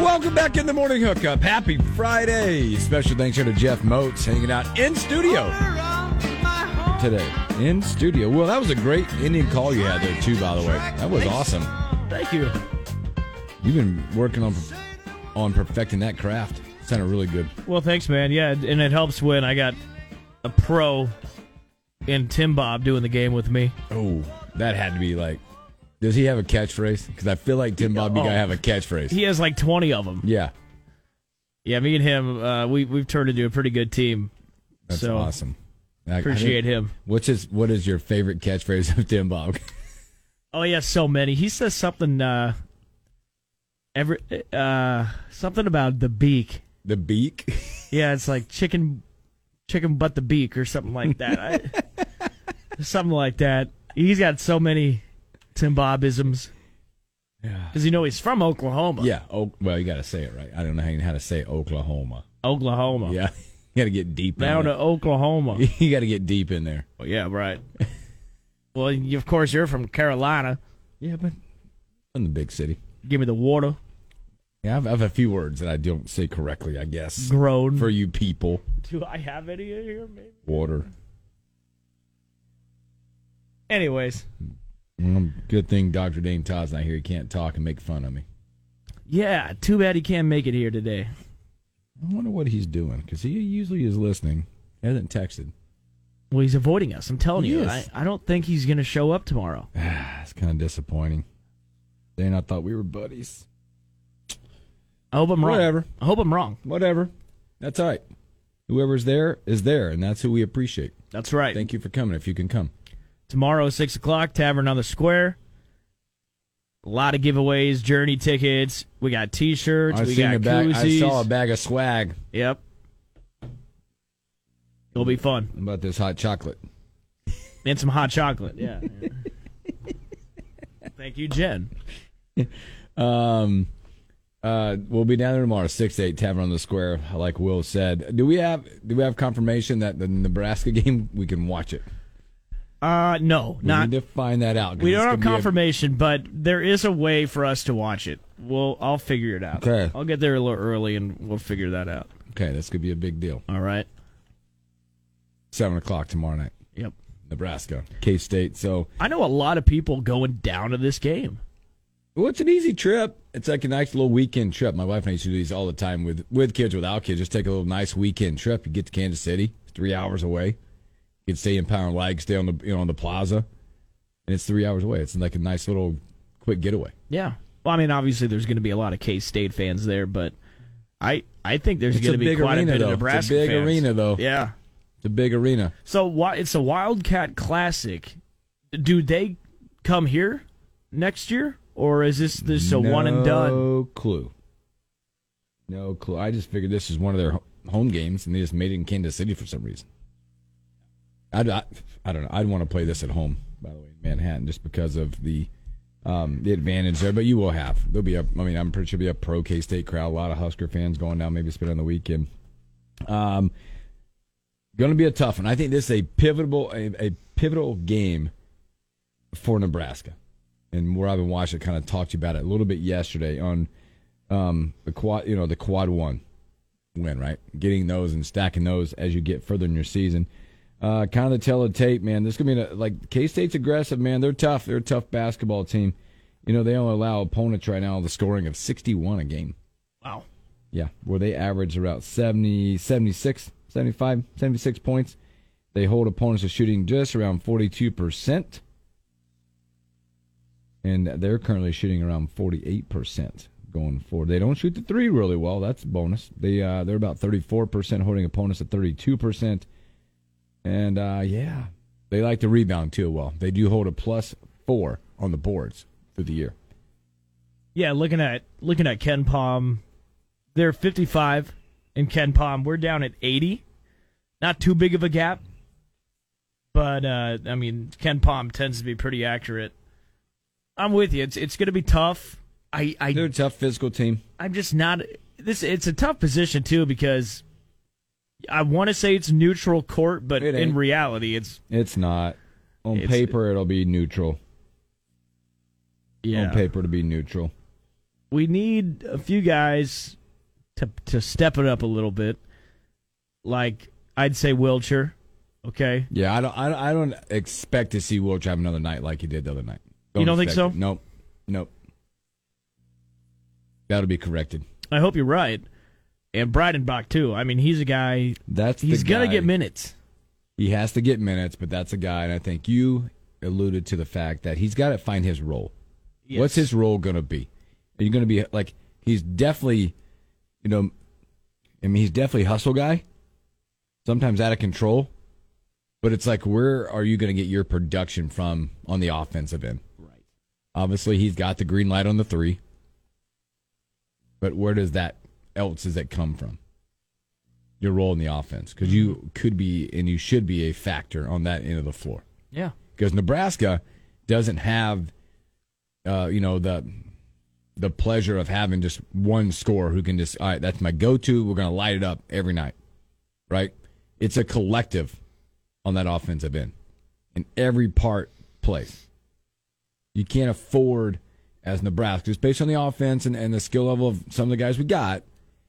Welcome back in the morning hookup. Happy Friday. Special thanks here to Jeff Moats hanging out in studio today. In studio. Well, that was a great Indian call you had there, too, by the way. That was awesome. Thank you. You've been working on on perfecting that craft. Sounded really good. Well, thanks, man. Yeah, and it helps when I got a pro in Tim Bob doing the game with me. Oh, that had to be like. Does he have a catchphrase? Because I feel like Tim Bob, you Oh. gotta have a catchphrase. He has like 20 of them. Yeah, Yeah, me and him, uh, we, we've turned into a pretty good team. that's So, awesome. I- I Appreciate think- him. What's his? What is your favorite catchphrase of Tim Bob? Oh, yeah, so many. He says something, uh, every, uh, something about the beak. the beak. Yeah, it's like chicken, chicken but the beak or something like that. I, something like that. He's got so many Tim Bobisms. Yeah. Because you know he's from Oklahoma. Yeah. Oh, well, you got to say it right. I don't know how, how to say Oklahoma. Oklahoma. Yeah, you got to get deep. Down to there. Oklahoma. You got to get deep in there. Well, yeah, right. well, you, of course, you're from Carolina. Yeah, but in the big city. Give me the water. Yeah, I've, I have a few words that I don't say correctly. I guess Grown. for you people. Do I have any here? Maybe. Water. Anyways, Mm, good thing Dr. Dane Todd's not here. He can't talk and make fun of me. yeah. Too bad he can't make it here today. I wonder what he's doing because he usually is listening. He hasn't texted. Well, he's avoiding us. I'm telling He you. I, I don't think he's going to show up tomorrow. It's kind of disappointing. Dane, I thought we were buddies. I hope I'm wrong. Whatever. I hope I'm wrong. Whatever. That's all right. Whoever's there is there, and that's who we appreciate. That's right. Thank you for coming. If you can come. Tomorrow, six o'clock, Tavern on the Square. A lot of giveaways, journey tickets. We got T-shirts. I we seen got a bag. I koozies. saw a bag of swag. Yep. It'll be fun. How about this hot chocolate? And some hot chocolate. Yeah. Thank you, Jen. Um, uh, we'll be down there tomorrow, six eight Tavern on the Square. Like Will said, do we have do we have confirmation that the Nebraska game we can watch it? Uh, no, We not. need to find that out. We don't have gonna a- confirmation, but there is a way for us to watch it. We'll, I'll figure it out. Okay. I'll get there a little early and we'll figure that out. okay, that's gonna be a big deal. All right. Seven o'clock tomorrow night, Yep. Nebraska, K State. So, I know a lot of people going down to this game. well, it's an easy trip. It's like a nice little weekend trip. My wife and I used to do these all the time with with kids, without kids. Just take a little nice weekend trip. You get to Kansas City, three hours away. You can stay in Pound Lake, stay on the you know on the plaza, and it's three hours away. It's like a nice little quick getaway. Yeah. Well, I mean, obviously there's going to be a lot of K State fans there, but I I think there's going to be quite arena, a bit though. of It's a Nebraska big fans. arena, though. Yeah. It's a big arena. So why it's a Wildcat Classic. Do they come here next year, or is this this a one and done? No clue. No clue. I just figured this is one of their home games, and they just made it in Kansas City for some reason. I'd, I, I don't know. I'd want to play this at home, by the way, in Manhattan, just because of the um, the advantage there. But you will have. There'll be a. I mean, I'm pretty sure there'll be a pro K State crowd. A lot of Husker fans going down, maybe spend on the weekend. Um, going to be a tough one. I think this is a pivotal a, a pivotal game for Nebraska, and where I've been watching, kind of talked to you about it a little bit yesterday on um, the quad. You know, the quad one win, right? Getting those and stacking those as you get further in your season. Uh, kind of the tell of tape, man. This is gonna be a, like K State's aggressive, man. They're tough. They're a tough basketball team. You know, they only allow opponents right now the scoring of 61 a game. Wow. Yeah, where they average about 70, 76, 75, 76 points. They hold opponents to shooting just around 42%. And they're currently shooting around 48%. going forward. They don't shoot the three really well. That's a bonus. They uh, they're about thirty four percent, holding opponents at thirty two percent. And uh, yeah, they like to rebound too. Well, they do hold a plus four on the boards for the year. Yeah, looking at looking at KenPom, they're 55 in KenPom. We're down at 80. Not too big of a gap, but uh, I mean, KenPom tends to be pretty accurate. I'm with you. It's it's going to be tough. I I They're a tough physical team. I'm just not this. It's a tough position too because I want to say it's neutral court, but in reality, it's It's not. On It's- paper, it'll be neutral. yeah. On paper, to be neutral. we need a few guys to to step it up a little bit. Like I'd say Wilcher, okay. Yeah, I don't. I don't, I don't expect to see Wilch have another night like he did the other night. You don't think so? it. Nope. Nope. That'll be corrected. I hope you're right. And Breidenbach too. I mean, he's a guy. That's He's gonna get minutes. He has to get minutes, but that's a guy, and I think you alluded to the fact that he's got to find his role. What's his role going to be? Are you going to be like he's definitely, you know, I mean, he's definitely a hustle guy. Sometimes out of control, but it's like where are you going to get your production from on the offensive end? Obviously, he's got the green light on the three, but where does that else does that come from? Your role in the offense because you could be and you should be a factor on that end of the floor Yeah. because Nebraska doesn't have, uh, you know, the the pleasure of having just one scorer who can just, all right, that's my go-to. We're going to light it up every night, right? It's a collective on that offensive end, and every part plays. You can't afford, as Nebraska, just based on the offense and, and the skill level of some of the guys we got,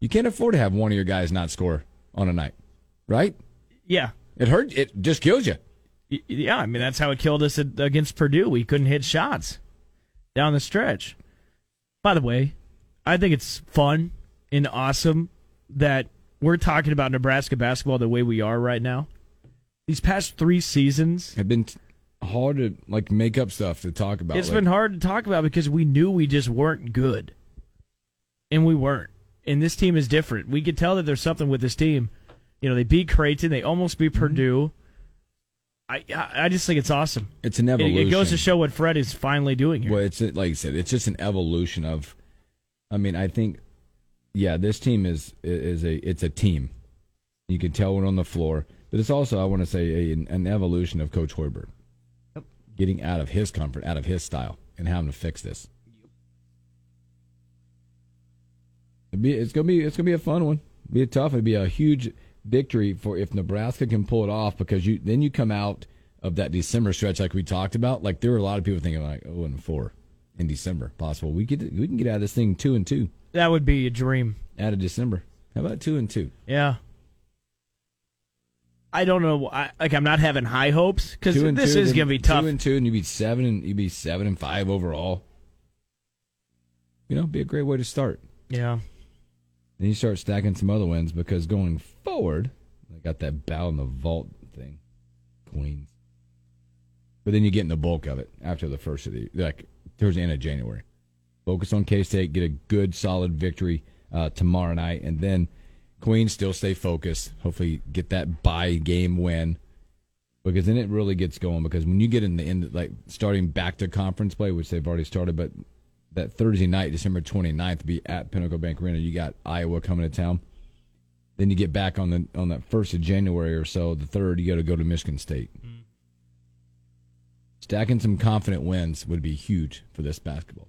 you can't afford to have one of your guys not score on a night, right? Yeah. It hurt. It just kills you. Yeah, I mean that's how it killed us at, against Purdue. We couldn't hit shots down the stretch. By the way, I think it's fun and awesome that we're talking about Nebraska basketball the way we are right now. These past three seasons, have been hard to like make up stuff to talk about. it's Like, been hard to talk about because we knew we just weren't good, and we weren't. And this team is different. We could tell that there's something with this team. You know, they beat Creighton, they almost beat mm-hmm. Purdue. I I just think it's awesome. it's an It, evolution. it goes to show what Fred is finally doing here. Well, it's like I said, it's just an evolution of. I mean, I think, yeah, this team is is a it's a team. You can tell when on the floor, but it's also I want to say a, an evolution of Coach Hoiberg, getting out of his comfort, out of his style, and having to fix this. Be, it's gonna be it's gonna be a fun one. Be a tough. It'd be a huge victory for if Nebraska can pull it off because you then you come out of that December stretch like we talked about. Like there were a lot of people thinking like oh and four in December possible. We could we can get out of this thing two and two That would be a dream. out of December. How about two and two? Yeah. I don't know. I, like I'm not having high hopes because this two, is then gonna be tough. Two and two, and you'd be seven and you'd be seven and five overall. You know, be a great way to start. yeah. Then you start stacking some other wins because going forward, I got that bow in the vault thing, Queens. But then you get in the bulk of it after the first of the like towards the end of January. Focus on K State, get a good solid victory uh, tomorrow night, and then Queens still stay focused. Hopefully, get that bye game win because then it really gets going. Because when you get in the end, like starting back to conference play, which they've already started, but that Thursday night, December 29th, be at Pinnacle Bank Arena. You got Iowa coming to town. Then you get back on the on that first of January or so. The third, you got to go to Michigan State. Mm-hmm. Stacking some confident wins would be huge for this basketball.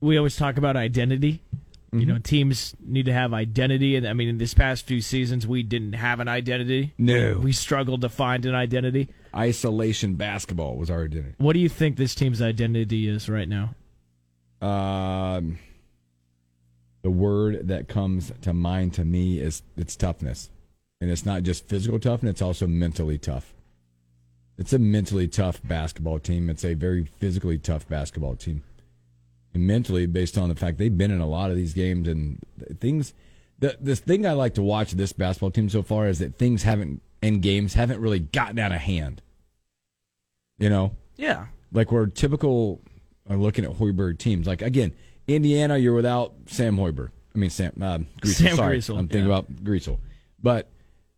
We always talk about identity. You Mm-hmm. know, teams need to have identity, and I mean, in this past few seasons, we didn't have an identity. No. we struggled to find an identity. Isolation basketball was our identity. What do you think this team's identity is right now? Um, the word that comes to mind to me is it's toughness, and it's not just physical toughness; it's also mentally tough. It's a mentally tough basketball team. It's a very physically tough basketball team, mentally based on the fact they've been in a lot of these games and things. The the thing I like to watch this basketball team so far is that things haven't in games haven't really gotten out of hand. You know, Yeah, like we're typical uh, looking at Hoiberg teams. Like again, Indiana, you're without Sam Hoiberg. I mean Sam uh, Griesel. Sam Sorry, I'm thinking yeah. about Griesel, But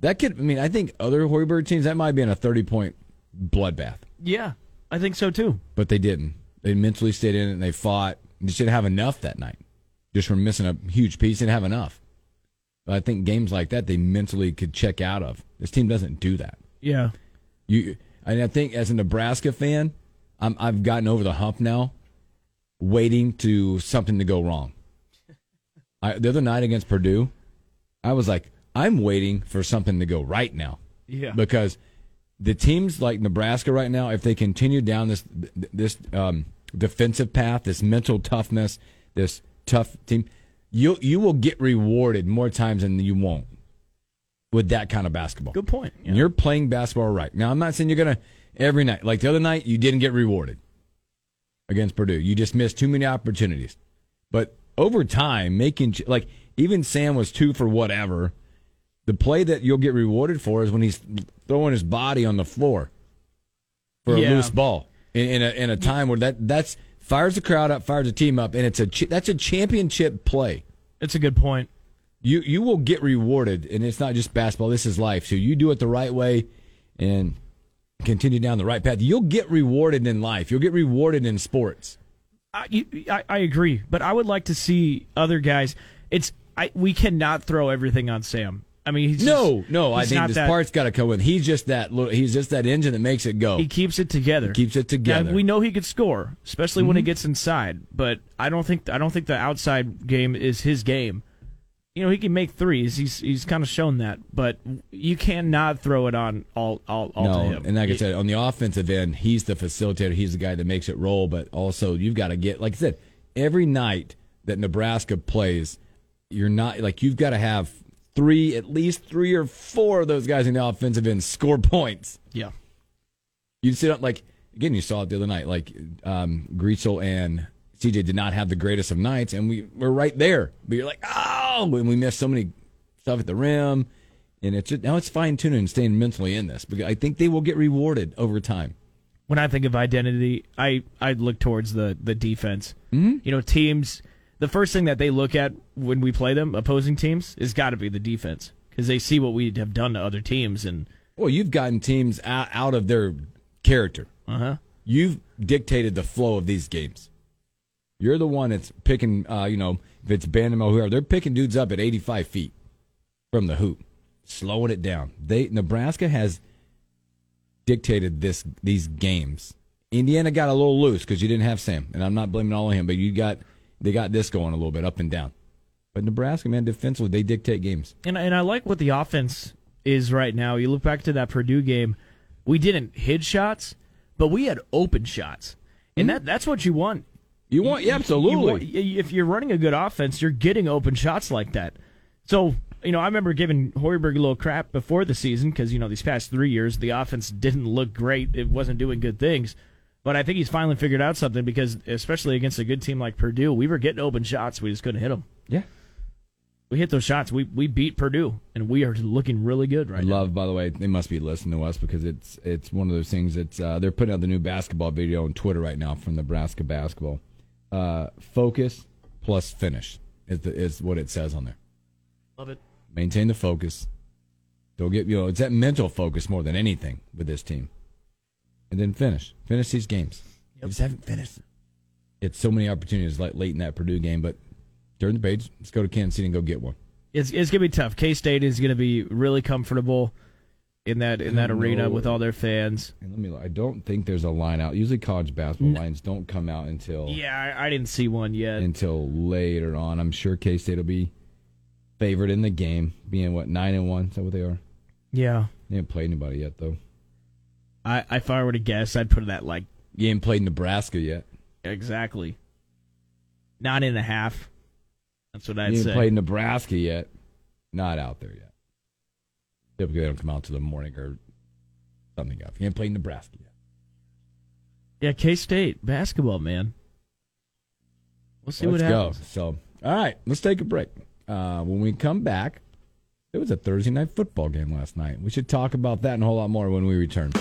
that could. I mean, I think other Hoiberg teams that might be in a 30 point bloodbath, Yeah, I think so too. but they didn't. They mentally stayed in it and they fought. They just didn't have enough that night. Just from missing a huge piece, didn't have enough. But I think games like that they mentally could check out of. This team doesn't do that. Yeah. You, and I think as a Nebraska fan, I'm, I've gotten over the hump now, waiting to something to go wrong. I, the other night against Purdue, I was like, I'm waiting for something to go right now Yeah. because the teams like Nebraska right now, if they continue down this this um, defensive path, this mental toughness, this tough team, you you will get rewarded more times than you won't with that kind of basketball. Good point. And you're playing basketball right. Now, I'm not saying you're going to every night. Like the other night, you didn't get rewarded against Purdue. You just missed too many opportunities. But over time, making, like, even Sam was two for whatever. The play that you'll get rewarded for is when he's throwing his body on the floor for a Yeah. loose ball in, in, a, in a time where that that's fires the crowd up, fires the team up, and it's a ch- that's a championship play It's a good point. you you will get rewarded and it's not just basketball this is life so you do it the right way and continue down the right path you'll get rewarded in life you'll get rewarded in sports I, you, I, I agree, but I would like to see other guys. It's I, we cannot throw everything on Sam. I mean, he's no just- no i he's think this that- part's got to come with he's just that little he's just that engine that makes it go He keeps it together. keeps it together Mm-hmm. Now, we know he could score, especially when he gets inside. But I don't think I don't think the outside game is his game. You know, he can make threes. He's he's kind of shown that, but you cannot throw it on all all, all to no, him. and like I said, on the offensive end, he's the facilitator. He's the guy that makes it roll. But also, you've got to get, like I said, every night that Nebraska plays, you're not like you've got to have three, at least three or four of those guys in the offensive end score points. yeah, You sit up like again. You saw it the other night. Like um, Griesel and CJ did not have the greatest of nights, and we were right there. But you're like, oh, and we missed so many stuff at the rim, and it's just, now it's fine tuning and staying mentally in this. Because I think they will get rewarded over time. when I think of identity, I I look towards the the defense. Mm-hmm. You know, teams. The first thing that they look at when we play them, opposing teams, is got to be the defense because they see what we have done to other teams, and Well, you've gotten teams out, out of their character. uh huh. You've dictated the flow of these games. You're the one that's picking. Uh, you know, if it's Bandom or whoever, they're picking dudes up at 85 feet from the hoop, slowing it down. They Nebraska has dictated this these games. Indiana got a little loose because you didn't have Sam, and I'm not blaming all of him, but you got they got this going a little bit up and down. But Nebraska, man, defensively they dictate games. And and I like what the offense is right now. You look back to that Purdue game, we didn't hit shots, but we had open shots, and that that's what you want. You want, yeah, absolutely. You want- if you're running a good offense, you're getting open shots like that. So you know, I remember giving Hoiberg a little crap before the season because you know these past three years the offense didn't look great. It wasn't doing good things. But I think he's finally figured out something because, especially against a good team like Purdue, we were getting open shots. We just couldn't hit them. yeah. We hit those shots. We we beat Purdue, and we are looking really good right I now. love, by the way, they must be listening to us because it's it's one of those things that's uh, they're putting out the new basketball video on Twitter right now from Nebraska basketball. Uh, focus plus finish is the, is what it says on there. Love it. Maintain the focus. Don't get you know it's that mental focus more than anything with this team, and then finish finish these games. You just haven't finished. It's so many opportunities like late in that Purdue game, but turn the page. Let's go to Kansas City and go get one. It's it's gonna be tough. K State is gonna be really comfortable in that in that arena know. with all their fans. And let me. I don't think there's a line out. Usually, college basketball lines don't come out until Yeah, I, I didn't see one yet. until later on. I'm sure K State will be favored in the game, being what nine and one. Is that what they are? yeah, They haven't played anybody yet, though. I if I were to guess, I'd put it at like You haven't played Nebraska yet. exactly nine and a half. That's what I'd you say. played Nebraska yet. Not out there yet. Typically, they don't come out to the morning or something. Up. You haven't played Nebraska yet. yeah, K State basketball, man. We'll see let's what go. happens. So, all right, let's take a break. Uh, when we come back, it was a Thursday night football game last night. We should talk about that and a whole lot more when we return.